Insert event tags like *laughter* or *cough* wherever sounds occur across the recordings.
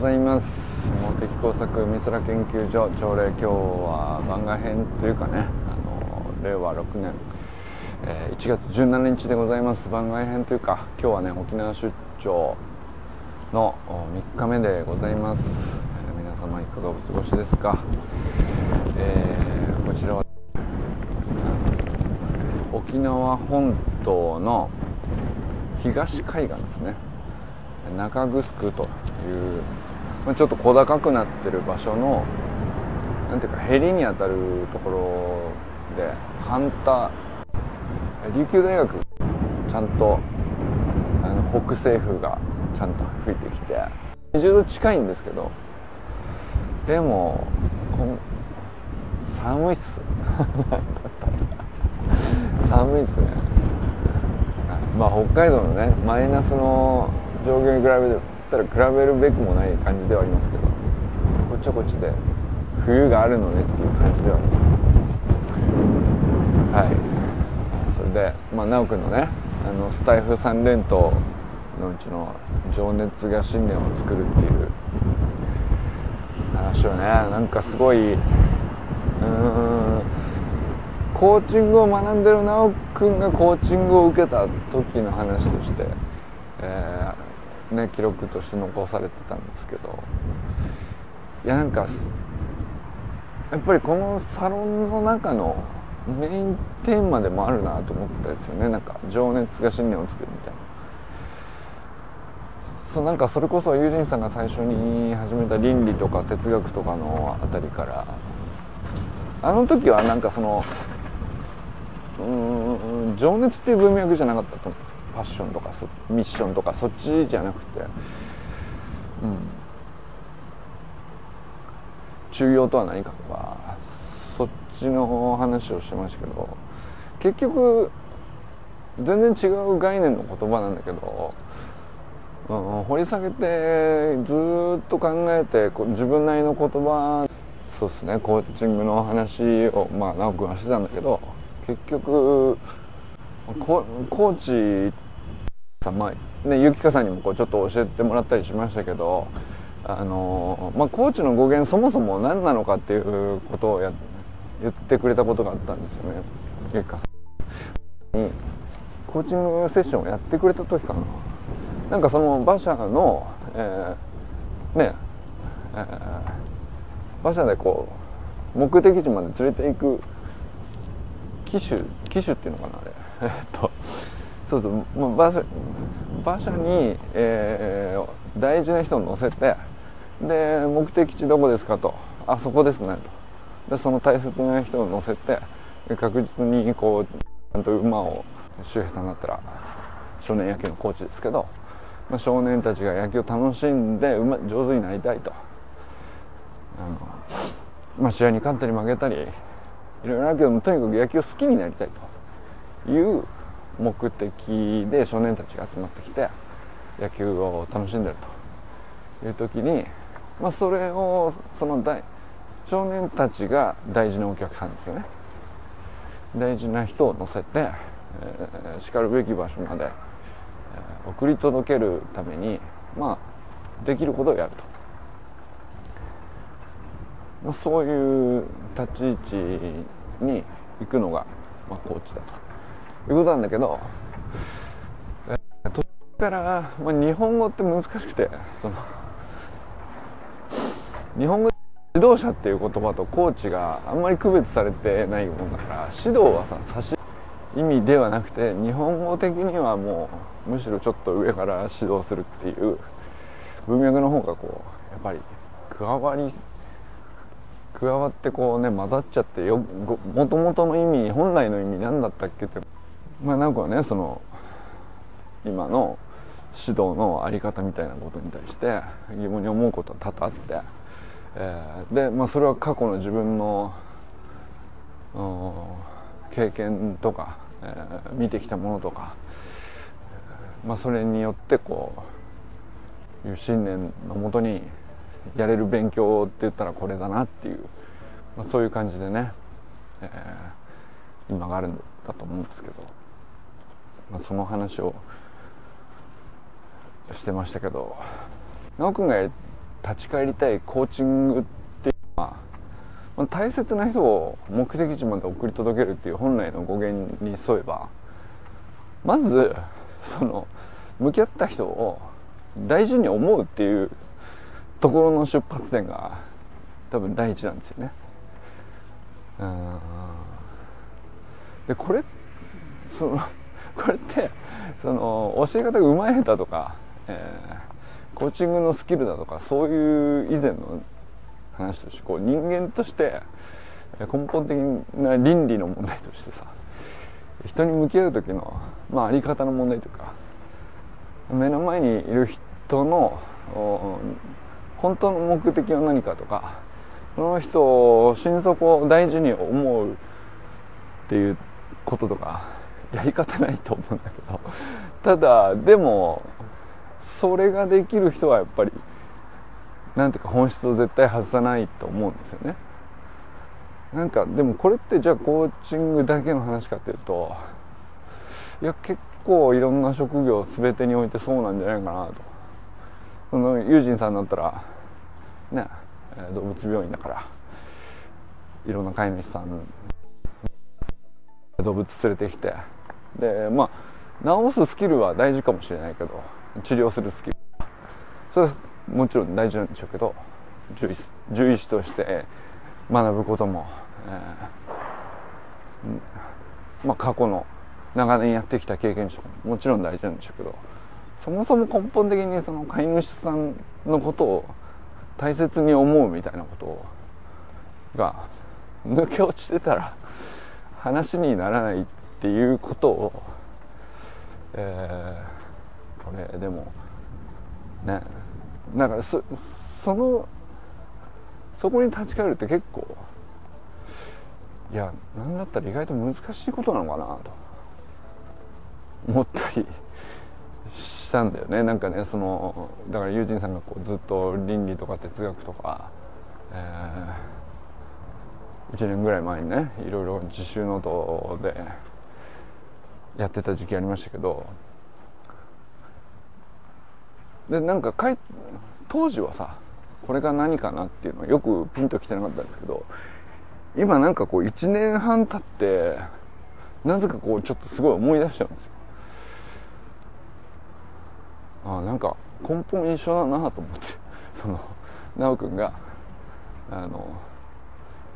ございます。茂木工作美空研究所朝礼今日は番外編というかねあの令和6年、えー、1月17日でございます。番外編というか今日はね沖縄出張の3日目でございます、えー、皆様いかがお過ごしですか、えー、こちらは沖縄本島の東海岸ですね。中城という、まあ、ちょっと小高くなってる場所のなんていうかへりに当たるところで半田琉球大学ちゃんとあの北西風がちゃんと吹いてきて20度近いんですけどでも寒いっす。*laughs* 寒いっすね。まあ北海道のねマイナスの状況に比べたら比べるべくもない感じではありますけどこっちはこっちで冬があるのねっていう感じではあります。はい。それでまあ奈くんのねあのスタイフ3連投のうちの情熱が信念を作るっていう話をねなんかすごいうーんコーチングを学んでる奈くんがコーチングを受けた時の話として、えーね記録として残されてたんですけど。いやなんかやっぱりこのサロンの中のメインテーマでもあるなと思ったですよね。なんか情熱が信念を作るみたいな。そうなんかそれこそ友人さんが最初に始めた倫理とか哲学とかのあたりからあの時はなんかそのうん情熱っていう文脈じゃなかったと思うんですファッションとかミッションとかそっちじゃなくて、うん、中庸とは何かとかそっちの話をしてましたけど結局全然違う概念の言葉なんだけど、うん、掘り下げてずっと考えて自分なりの言葉そうですねコーチングの話をまあ直君はしてたんだけど結局コーチさんまあねゆきかさんにもこうちょっと教えてもらったりしましたけどあのまあコーチの語源そもそも何なのかっていうことをや言ってくれたことがあったんですよねゆきかさん。にコーチングセッションをやってくれた時かな。なんかその馬車の、えー、ねえー、馬車でこう目的地まで連れていく機種機種っていうのかなあれ。えっとそうそうもう馬車馬車に、えー、大事な人を乗せてで目的地どこですかとあそこですねと。でその大切な人を乗せて確実にこうちゃんと馬を周平さんだったら少年野球のコーチですけど、まあ、少年たちが野球を楽しんで馬上手になりたいと。あの、まあ、試合に勝ったり負けたりいろいろあるけどとにかく野球を好きになりたいと。いう目的で少年たちが集まってきて野球を楽しんでると。いう時に、まあ、それをその大少年たちが大事なお客さんですよね。大事な人を乗せて、えー、しかるべき場所まで、えー、送り届けるためにまあできることをやると、まあ、そういう立ち位置に行くのが、まあ、コーチだと。いうことなんだけど、途中から、まあ、日本語って難しくてその日本語指導者っていう言葉とコーチがあんまり区別されてないもんだから指導はさ指し意味ではなくて日本語的にはもうむしろちょっと上から指導するっていう文脈の方がこうやっぱり加わり加わってこうね混ざっちゃってよもともとの意味本来の意味何だったっけってまあなんかねその今の指導の在り方みたいなことに対して疑問に思うことは多々あって、えー、でまあそれは過去の自分の経験とか、えー、見てきたものとか、まあ、それによってこういう信念のもとにやれる勉強って言ったらこれだなっていう、まあ、そういう感じでね、えー、今があるんだと思うんですけど。まあ、その話をしてましたけど直君が立ち返りたいコーチングっていうのは、まあ、大切な人を目的地まで送り届けるっていう本来の語源に沿えばまずその向き合った人を大事に思うっていうところの出発点が多分第一なんですよね。うんでこれそのこれってその教え方がうまい下手とか、えー、コーチングのスキルだとかそういう以前の話としてこう人間として根本的な倫理の問題としてさ人に向き合う時の、まあ、あり方の問題とか目の前にいる人の本当の目的は何かとかその人を心底を大事に思うっていうこととかやり方ないと思うんだけど。*laughs* ただでもそれができる人はやっぱりなんていうか本質を絶対外さないと思うんですよね。なんかでもこれってじゃあコーチングだけの話かっていうといや結構いろんな職業全てにおいてそうなんじゃないかなと。そのユージンさんだったらね動物病院だからいろんな飼い主さん動物連れてきてでまあ治すスキルは大事かもしれないけど治療するスキル。それはもちろん大事なんでしょうけど獣医獣医師として学ぶことも、えー、まあ、過去の長年やってきた経験値ももちろん大事なんでしょうけどそもそも根本的にその飼い主さんのことを大切に思うみたいなことが抜け落ちてたら話にならないっていうことを、えー、これでもねだからそそのそこに立ち返るって結構いや何だったら意外と難しいことなのかなと思ったりしたんだよね。なんかねそのだから友人さんがこうずっと倫理とか哲学とか、えー、1年ぐらい前にねいろいろ自習ノートでやってた時期ありましたけどでなんかかい当時はさこれが何かなっていうのはよくピンときてなかったんですけど今なんかこう1年半経ってなぜかこうちょっとすごい思い出しちゃうんですよ。あなんか根本一緒だなと思ってその奈くんがあの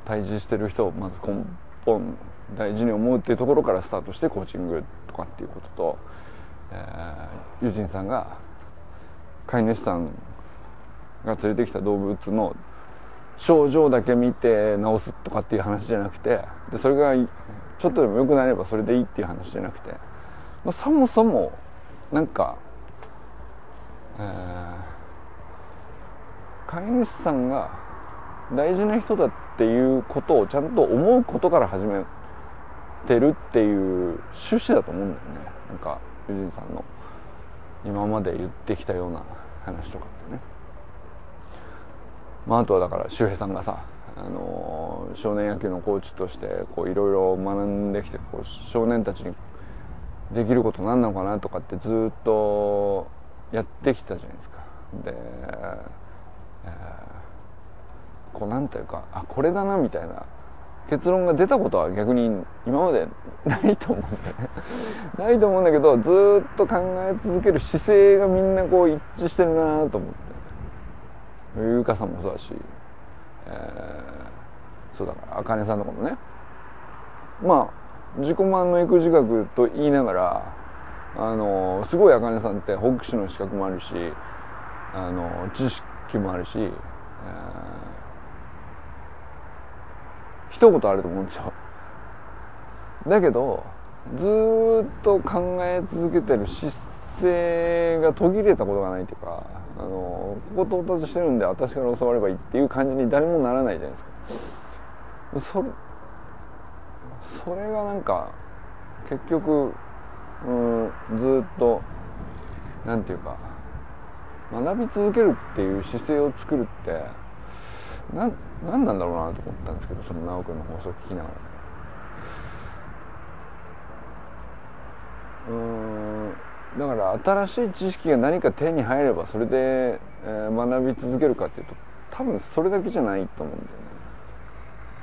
対峙してる人をまず根本大事に思うっていうところからスタートしてコーチングとかっていうことと、えー、ユジンさんが飼い主さんが連れてきた動物の症状だけ見て治すとかっていう話じゃなくてでそれがちょっとでも良くなればそれでいいっていう話じゃなくて、まあ、そもそもなんかえー、飼い主さんが大事な人だっていうことをちゃんと思うことから始めてるっていう趣旨だと思うんだよね。なんかユジンさんの。今まで言ってきたような話とかってね。まああとはだから周平さんがさあのー、少年野球のコーチとしていろいろ学んできてこう少年たちにできること何なのかなとかってずっとやってきたじゃないですか。で、えー、こうなんというかあこれだなみたいな結論が出たことは逆に今までないと思うんだよねないと思うんだけどずっと考え続ける姿勢がみんなこう一致してるなと思って。優香さんもそうだし、えー、そうだからあかねさんとかもね。まあ自己満の育児学と言いながらあのすごいあかねさんって保育士の資格もあるしあの知識もあるし、えー、一言あると思うんですよ。だけどずっと考え続けてる姿勢が途切れたことがないっていうかあのここ到達してるんで私から教わればいいっていう感じに誰もならないじゃないですか。それがなんか結局うんずっとなんていうか学び続けるっていう姿勢を作るってな何なんだろうなと思ったんですけどその直君の放送聞きながら。うん。だから新しい知識が何か手に入ればそれで、学び続けるかっていうと多分それだけじゃないと思うんだよね。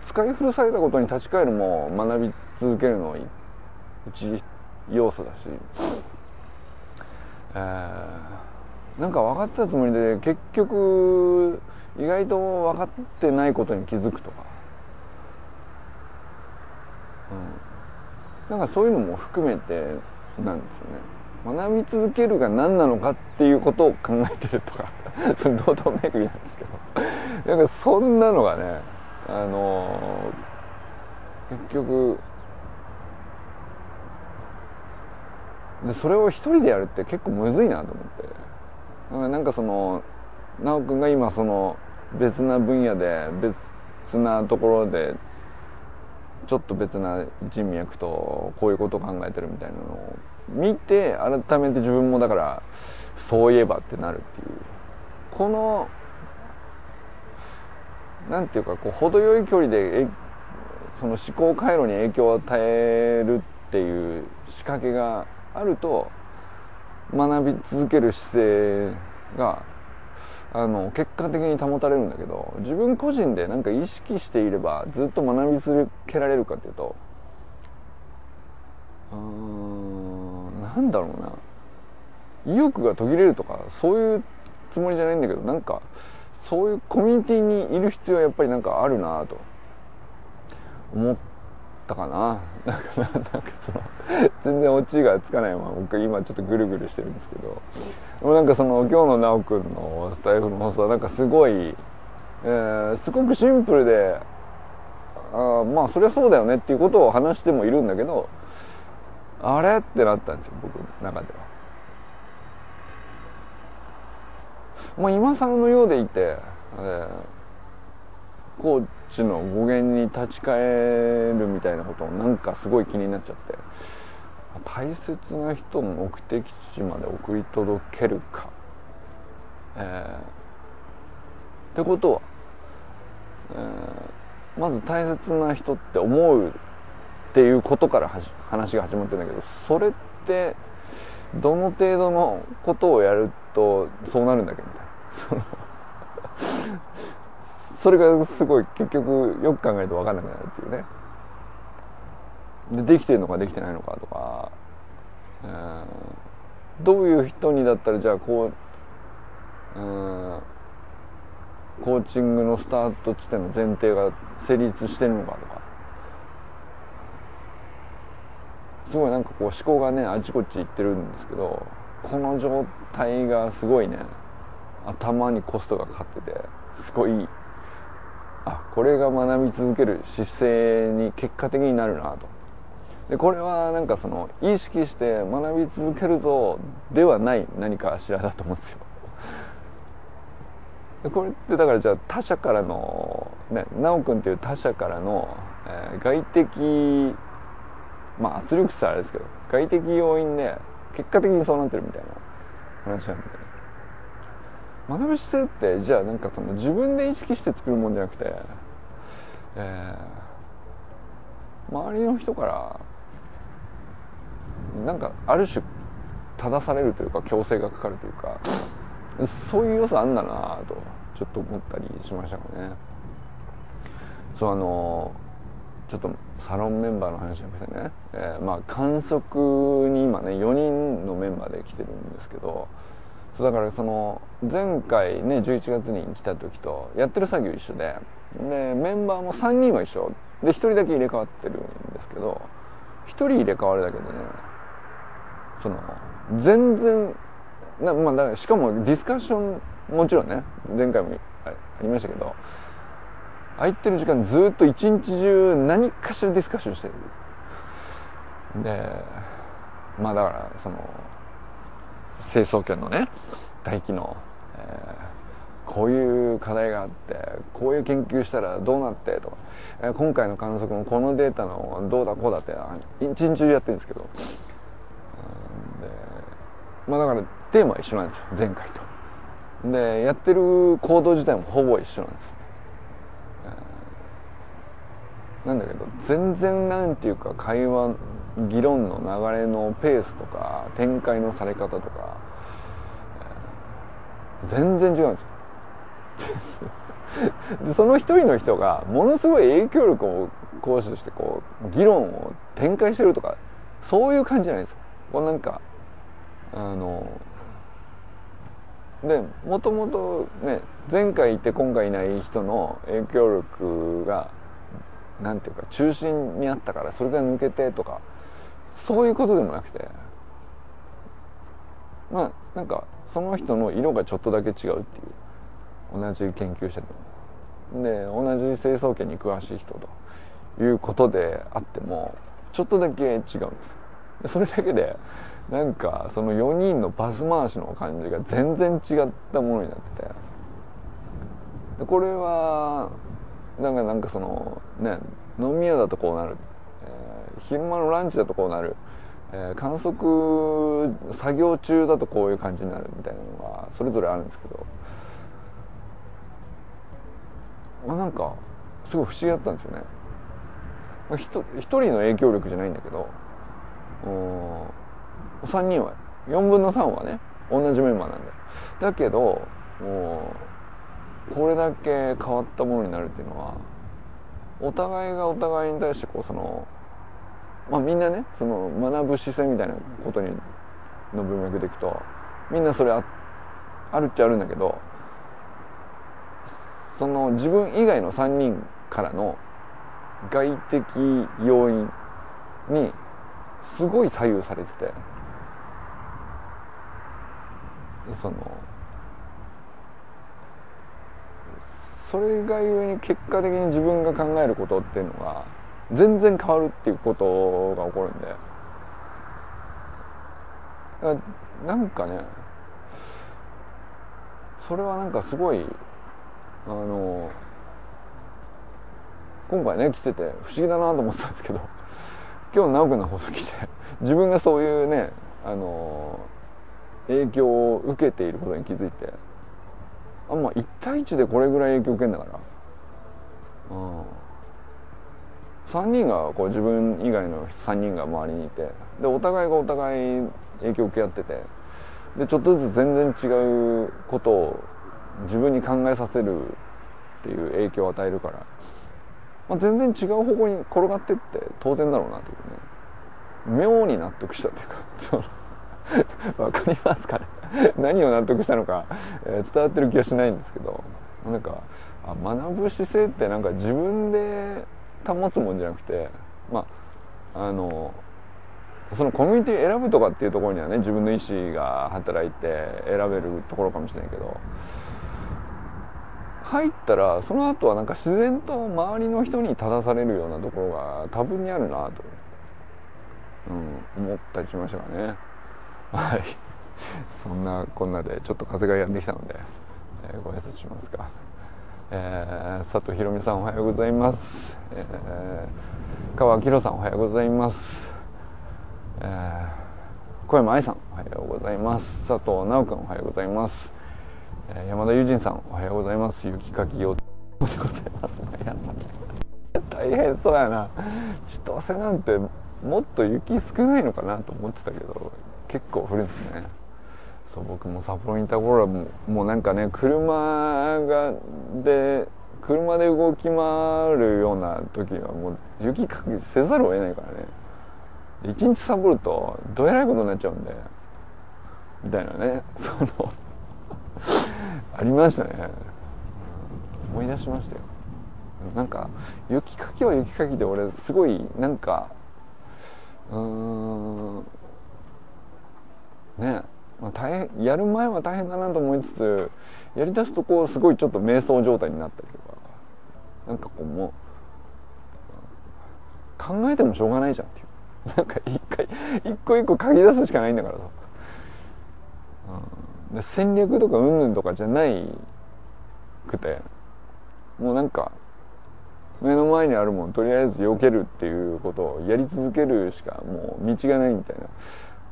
使い古されたことに立ち返るも学び続けるの一要素だし、えー、なんか分かったつもりで結局意外と分かってないことに気づくとか、うん、なんかそういうのも含めてなんですよね。学び続けるが何なのかっていうことを考えてるとか。*laughs* それ堂々巡りなんですけど。なんかそんなのがねあのー、結局でそれを一人でやるって結構むずいなと思って。なんかその奈くんが今その別な分野で別なところでちょっと別な人脈とこういうことを考えてるみたいなのを見て改めて自分もだからそういえばってなるっていうこのなんていうかこう程よい距離でその思考回路に影響を与えるっていう仕掛けがあると学び続ける姿勢があの結果的に保たれるんだけど自分個人で何か意識していればずっと学び続けられるかっていうとうんなんだろうな。意欲が途切れるとかそういうつもりじゃないんだけどなんかそういうコミュニティにいる必要はやっぱりなんかあるなと思ったかななんかなんかその全然オチがつかないまま僕今ちょっとぐるぐるしてるんですけどでもなんかその今日の奈くんのスタイフの放送はなんかすごい、えー、すごくシンプルであまあそりゃそうだよねっていうことを話してもいるんだけどあれってなったんですよ僕の中では。まあ、今更のようでいて、えー、コーチの語源に立ち返るみたいなこともなんかすごい気になっちゃって。大切な人を目的地まで送り届けるか、えー、ってことは、えー、まず大切な人って思うっていうことから話が始まってるんだけどそれってどの程度のことをやるとそうなるんだっけみたいな。それがすごい結局よく考えると分かんなくなるっていうね。でできてるのかできてないのかとか、えー、どういう人にだったらじゃあこう、うん、コーチングのスタート地点の前提が成立してるのかとか。すごいなんかこう思考がねあちこち行ってるんですけどこの状態がすごいね頭にコストがかかっててすごいあこれが学び続ける姿勢に結果的になるなと。でこれはなんかその意識して学び続けるぞではない何かしらだと思うんですよ。でこれってだからじゃあ他者からのね修くんっていう他者からの、えー、外的まあ圧力差あれですけど外的要因で結果的にそうなってるみたいな話なんで。学ぶ姿勢ってじゃあなんかその自分で意識して作るもんじゃなくて、えー、周りの人からなんかある種正されるというか強制がかかるというかそういう要素あんだなとちょっと思ったりしましたかね。そうあのちょっとサロンメンバーの話じゃなくてね、えー、まあ観測に今ね4人のメンバーで来てるんですけどそうだからその前回ね11月に来た時とやってる作業一緒ででメンバーも3人は一緒。で1人だけ入れ替わってるんですけど1人入れ替わるだけでねその全然な、まあ、だからしかもディスカッションもちろんね前回もありましたけど空いてる時間ずっと一日中何かしらディスカッションしてる。でまあだからその成層圏のね大気の、えー、こういう課題があってこういう研究したらどうなってとか、えー、今回の観測のこのデータのどうだこうだって一日中やってるんですけど、でまあだからテーマは一緒なんですよ前回と。でやってる行動自体もほぼ一緒なんですよ。なんだけど全然なんていうか会話議論の流れのペースとか展開のされ方とか、全然違うんですよ。*laughs* でその一人の人がものすごい影響力を行使してこう議論を展開してるとかそういう感じじゃないですよこうなんかあのでもともとね前回いて今回いない人の影響力がなんていうか中心にあったからそれが抜けてとかそういうことでもなくて。まあなんかその人の色がちょっとだけ違うっていう。同じ研究者でも。で同じ成層圏に詳しい人ということであってもちょっとだけ違うんですそれだけでなんかその4人のパス回しの感じが全然違ったものになってて。これはなんかなんかそのね飲み屋だとこうなる、えー、昼間のランチだとこうなる、えー、観測作業中だとこういう感じになるみたいなのがそれぞれあるんですけど。まあなんかすごい不思議だったんですよね。まあ、一人の影響力じゃないんだけど。3人は4分の3はね同じメンバーなんでだけどもうこれだけ変わったものになるっていうのはお互いがお互いに対してこうそのまあみんなねその学ぶ姿勢みたいなことにの文脈でいくとみんなそれああるっちゃあるんだけどその自分以外の3人からの外的要因にすごい左右されててそのそれがゆえに結果的に自分が考えることっていうのが全然変わるっていうことが起こるんで。なんかねそれはなんかすごいあの今回ね来てて不思議だなと思ってたんですけど *laughs* 今日直君の放送聞いて自分がそういうねあの影響を受けていることに気づいてあんまあ1対1でこれぐらい影響受けんだから、うん、3人がこう自分以外の3人が周りにいてでお互いがお互い影響を受け合っててでちょっとずつ全然違うことを自分に考えさせるっていう影響を与えるから、まあ、全然違う方向に転がってって当然だろうなというね。妙に納得したっていうかわかりますかね？何を納得したのか、えー、伝わってる気がしないんですけどなんかあ学ぶ姿勢ってなんか自分で保つもんじゃなくてまああのそのコミュニティ選ぶとかっていうところにはね自分の意思が働いて選べるところかもしれないけど入ったらその後はなんか自然と周りの人に正されるようなところが多分にあるなと、うん、思ったりしましたからね。はいそんなこんなでちょっと風が止んできたので、えー、ご挨拶しますか、えー、佐藤ひろみさんおはようございます、えー、川明さんおはようございます、えー、小山愛さんおはようございます。佐藤直君おはようございます、えー、山田友人さんおはようございます。雪かきをでございます。毎朝大変そうやな。千歳なんてもっと雪少ないのかなと思ってたけど結構降るんですね。そう僕も札幌にいた頃はもうもうなんかね車がで車で動き回るような時はもう雪かきせざるを得ないからね。一日サボるとどえらいことになっちゃうんで。みたいなね。*laughs* そのありましたね。思い出しましたよ。なんか雪かきは雪かきで俺すごいなんかうーんね。まあ、大変やる前は大変だなと思いつつやりだすとこうすごいちょっと瞑想状態になったりとかなんかこうもう考えてもしょうがないじゃんっていう。なんか一回一個一個書き出すしかないんだからさ、うん、戦略とかうんぬんとかじゃないくてもうなんか目の前にあるもんとりあえず避けるっていうことをやり続けるしかもう道がないみたいな。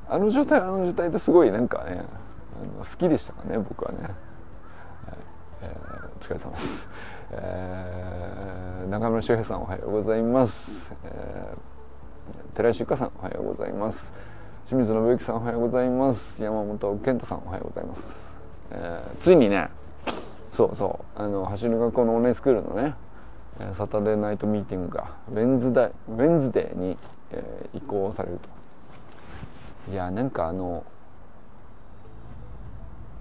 あの状態あの状態ってすごいなんかねあの好きでしたかね僕はね、はいえー、お疲れ様です、えー、中村修平さんおはようございます、え寺石香さんおはようございます。清水信之さんおはようございます。山本健太さんおはようございます、えー、ついにねそうそうあの走る学校のオンラインスクールのねサタデーナイトミーティングがウェンズデウェンズデーに、えー、移行されると。いやなんかあの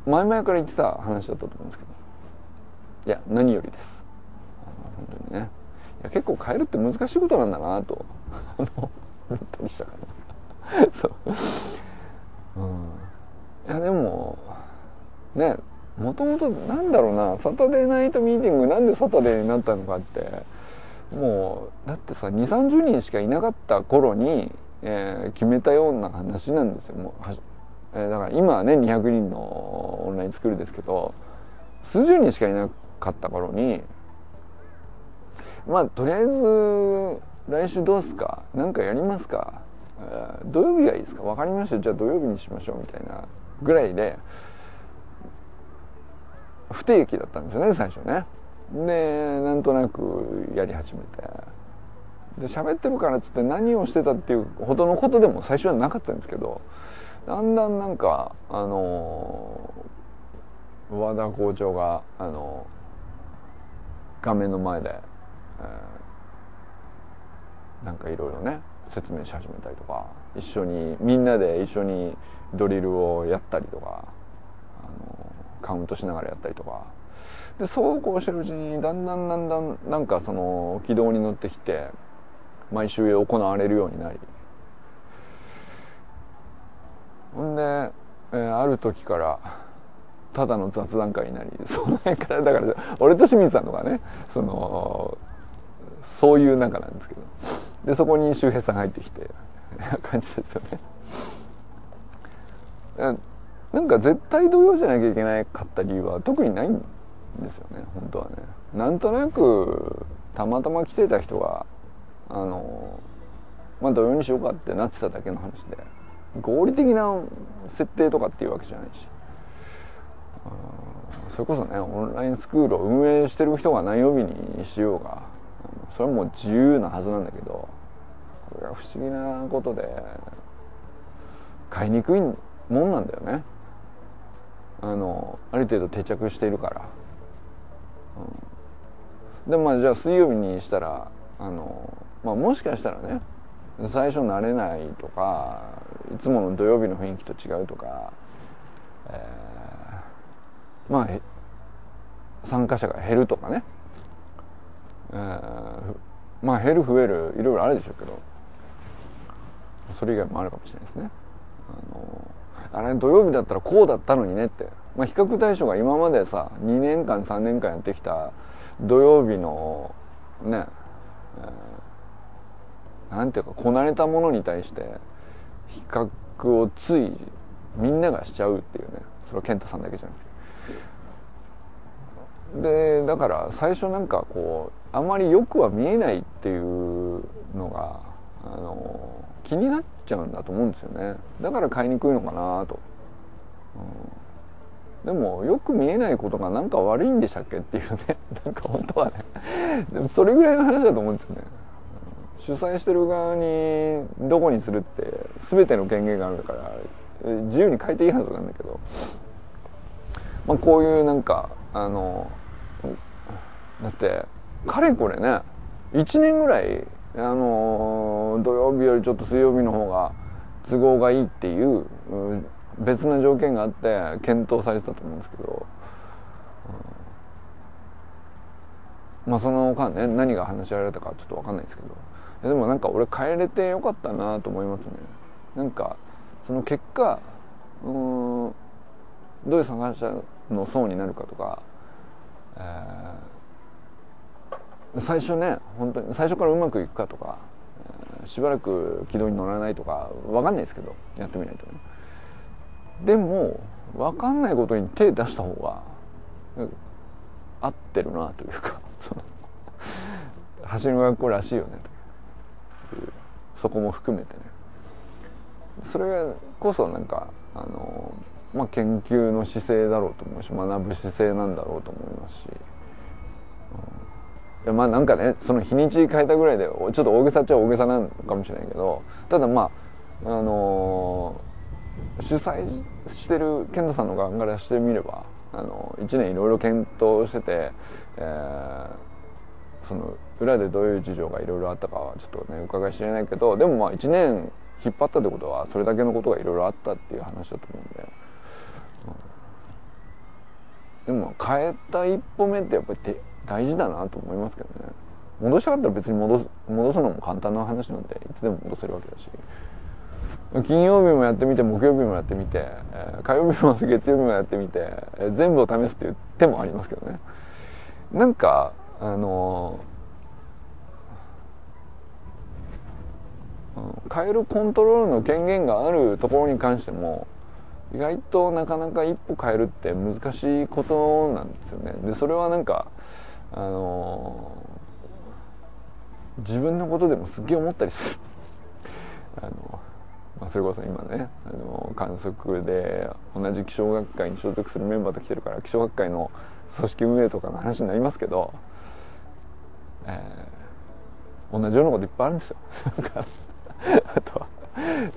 前々から言ってた話だったと思うんですけど。いや何よりです。あの本当にね。いや結構変えるって難しいことなんだなと。思ったりしたから。そう、うん、いやでもねもともとなんだろうな。サタデーナイトミーティングなんでサタデーになったのかって。もうだってさ2 3 0人しかいなかった頃に、えー、決めたような話なんですよ。もうはえー、だから今はね200人のオンラインスクールですけど数十人しかいなかった頃にまあとりあえず来週どうすか？何かやりますか、えー、土曜日がいいですか？分かりました。じゃあ土曜日にしましょうみたいなぐらいで不定期だったんですよね最初ね。でなんとなくやり始めて。で喋ってるからっつって何をしてたっていうほどのことでも最初はなかったんですけどだんだんなんかあの和田校長があの画面の前で、えー、なんかいろいろね説明し始めたりとか一緒にみんなで一緒にドリルをやったりとかあのカウントしながらやったりとか。でそうこうしてるうちにだんだんだんだんなんかその軌道に乗ってきて毎週行われるようになり。ほんで、えー、ある時からただの雑談会になり *laughs* その辺からだから俺と清水さんとかねそのそういう仲なんですけど。でそこに周平さん入ってきて *laughs* 感じですよね。なんか絶対同様じゃなきゃいけなかった理由は特にないんですよね本当はね。なんとなくたまたま来てた人があのまあ土曜にしようかってなってただけの話で合理的な設定とかっていうわけじゃないし。それこそねオンラインスクールを運営してる人が何曜日にしようがそれも自由なはずなんだけどこれが不思議なことで買いにくいもんなんだよね。あのある程度定着しているから、うん、でもまあじゃあ水曜日にしたらあの、まあ、もしかしたらね最初慣れないとかいつもの土曜日の雰囲気と違うとか、えー、まあ参加者が減るとかね、えー、まあ減る増えるいろいろあるでしょうけどそれ以外もあるかもしれないですね。あのあれ土曜日だったらこうだったのにねって、まあ、比較対象が今までさ2年間3年間やってきた土曜日のね、えー、なんていうかこなれたものに対して比較をついみんながしちゃうっていうね。それは健太さんだけじゃなくて。でだから最初なんかこうあまりよくは見えないっていうのがあの気になっちゃうんだと思うんですよね。だから買いにくいのかなと、うん、でもよく見えないことがなんか悪いんでしたっけっていうね。なんか本当はね。でもそれぐらいの話だと思うんですよね。主催してる側にどこにするって全ての権限があるから自由に変えていいはずなんだけど、まあ、こういうなんかあのだってかれこれね1年ぐらいあの土曜日よりちょっと水曜日の方が都合がいいっていう別な条件があって検討されてたと思うんですけど、まあその間ね何が話し合われたかちょっと分かんないですけど。でもなんか俺帰れてよかったなと思いますね。なんかその結果うんどういう参加者の層になるかとか、えー最初ね本当に最初からうまくいくかとか、えー、しばらく軌道に乗らないとか分かんないですけどやってみないとね。でも分かんないことに手出した方が合ってるなというかその走る学校らしいよねと。そこも含めてね。それこそなんかあのまあ研究の姿勢だろうと思うし学ぶ姿勢なんだろうと思いますし、うん。まあなんかねその日にち変えたぐらいでちょっと大げさっちゃ大げさなのかもしれないけどただまああのー、主催してる健太さんの側からしてみればあの1年いろいろ検討してて、えー、その裏でどういう事情がいろいろあったかはちょっとね伺い知れないけどでもまあ1年引っ張ったってことはそれだけのことがいろいろあったっていう話だと思うんで、うん、でも変えた一歩目ってやっぱり大事だなと思いますけどね。戻したかったら別に戻す戻すのも簡単な話なんでいつでも戻せるわけだし。金曜日もやってみて木曜日もやってみて、火曜日も月曜日もやってみて、全部を試すっていう手もありますけどね。なんかあのー、変えるコントロールの権限があるところに関しても意外となかなか一歩変えるって難しいことなんですよね。でそれはなんかあのー、自分のことでもすっげえ思ったりする。あの、まあ、それこそ今ねあの観測で同じ気象学会に所属するメンバーと来てるから気象学会の組織運営とかの話になりますけど、えー、同じようなこといっぱいあるんですよ。*laughs* あとは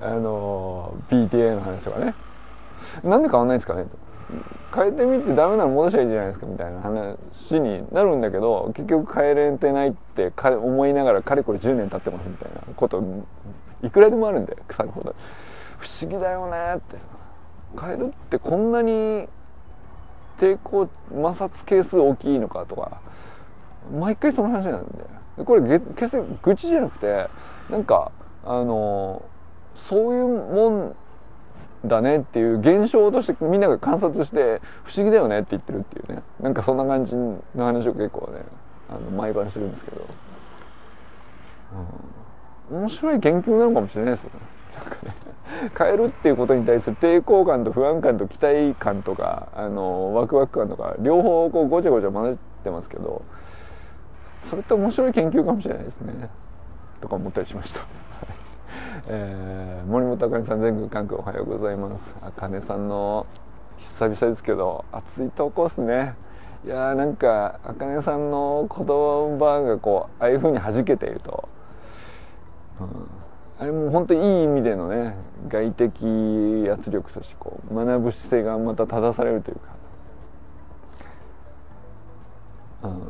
あの PTA の話とかね。なんで変わんないんですかね。変えてみてダメなら戻しゃいいじゃないですかみたいな話になるんだけど結局変えれてないって思いながらかれこれ10年経ってますみたいなこといくらでもあるんで腐るほど。不思議だよねって。変えるってこんなに抵抗摩擦係数大きいのかとか毎回その話なんで。これ決して愚痴じゃなくてなんかあのそういうもんだねっていう現象としてみんなが観察して不思議だよねって言ってるっていうね。なんかそんな感じの話を結構ねあの毎晩してるんですけど、うん、面白い研究なのかもしれないですよね。なんかね。変えるっていうことに対する抵抗感と不安感と期待感とかあのワクワク感とか両方こうごちゃごちゃ混ぜてますけどそれって面白い研究かもしれないですね。とか思ったりしました。えー、森本あかねさん全国関空おはようございます。あかねさんの久々ですけど熱い投稿ですね。いやーなんかあかねさんの言葉がこうああいうふうに弾けていると、うん、あれも本当にいい意味でのね外的圧力としてこう学ぶ姿勢がまた正されるというか、うん、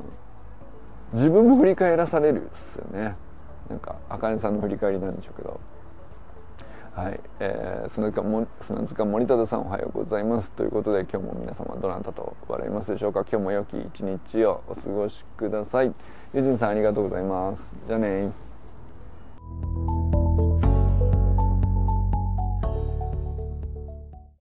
自分も振り返らされるですよね。なんかあかねさんの振り返りなんでしょうけど。はいえー、砂塚も砂塚森忠さんおはようございます。ということで今日も皆様どなたと笑いますでしょうか？今日も良き一日をお過ごしください。ゆずんさんありがとうございます。じゃあね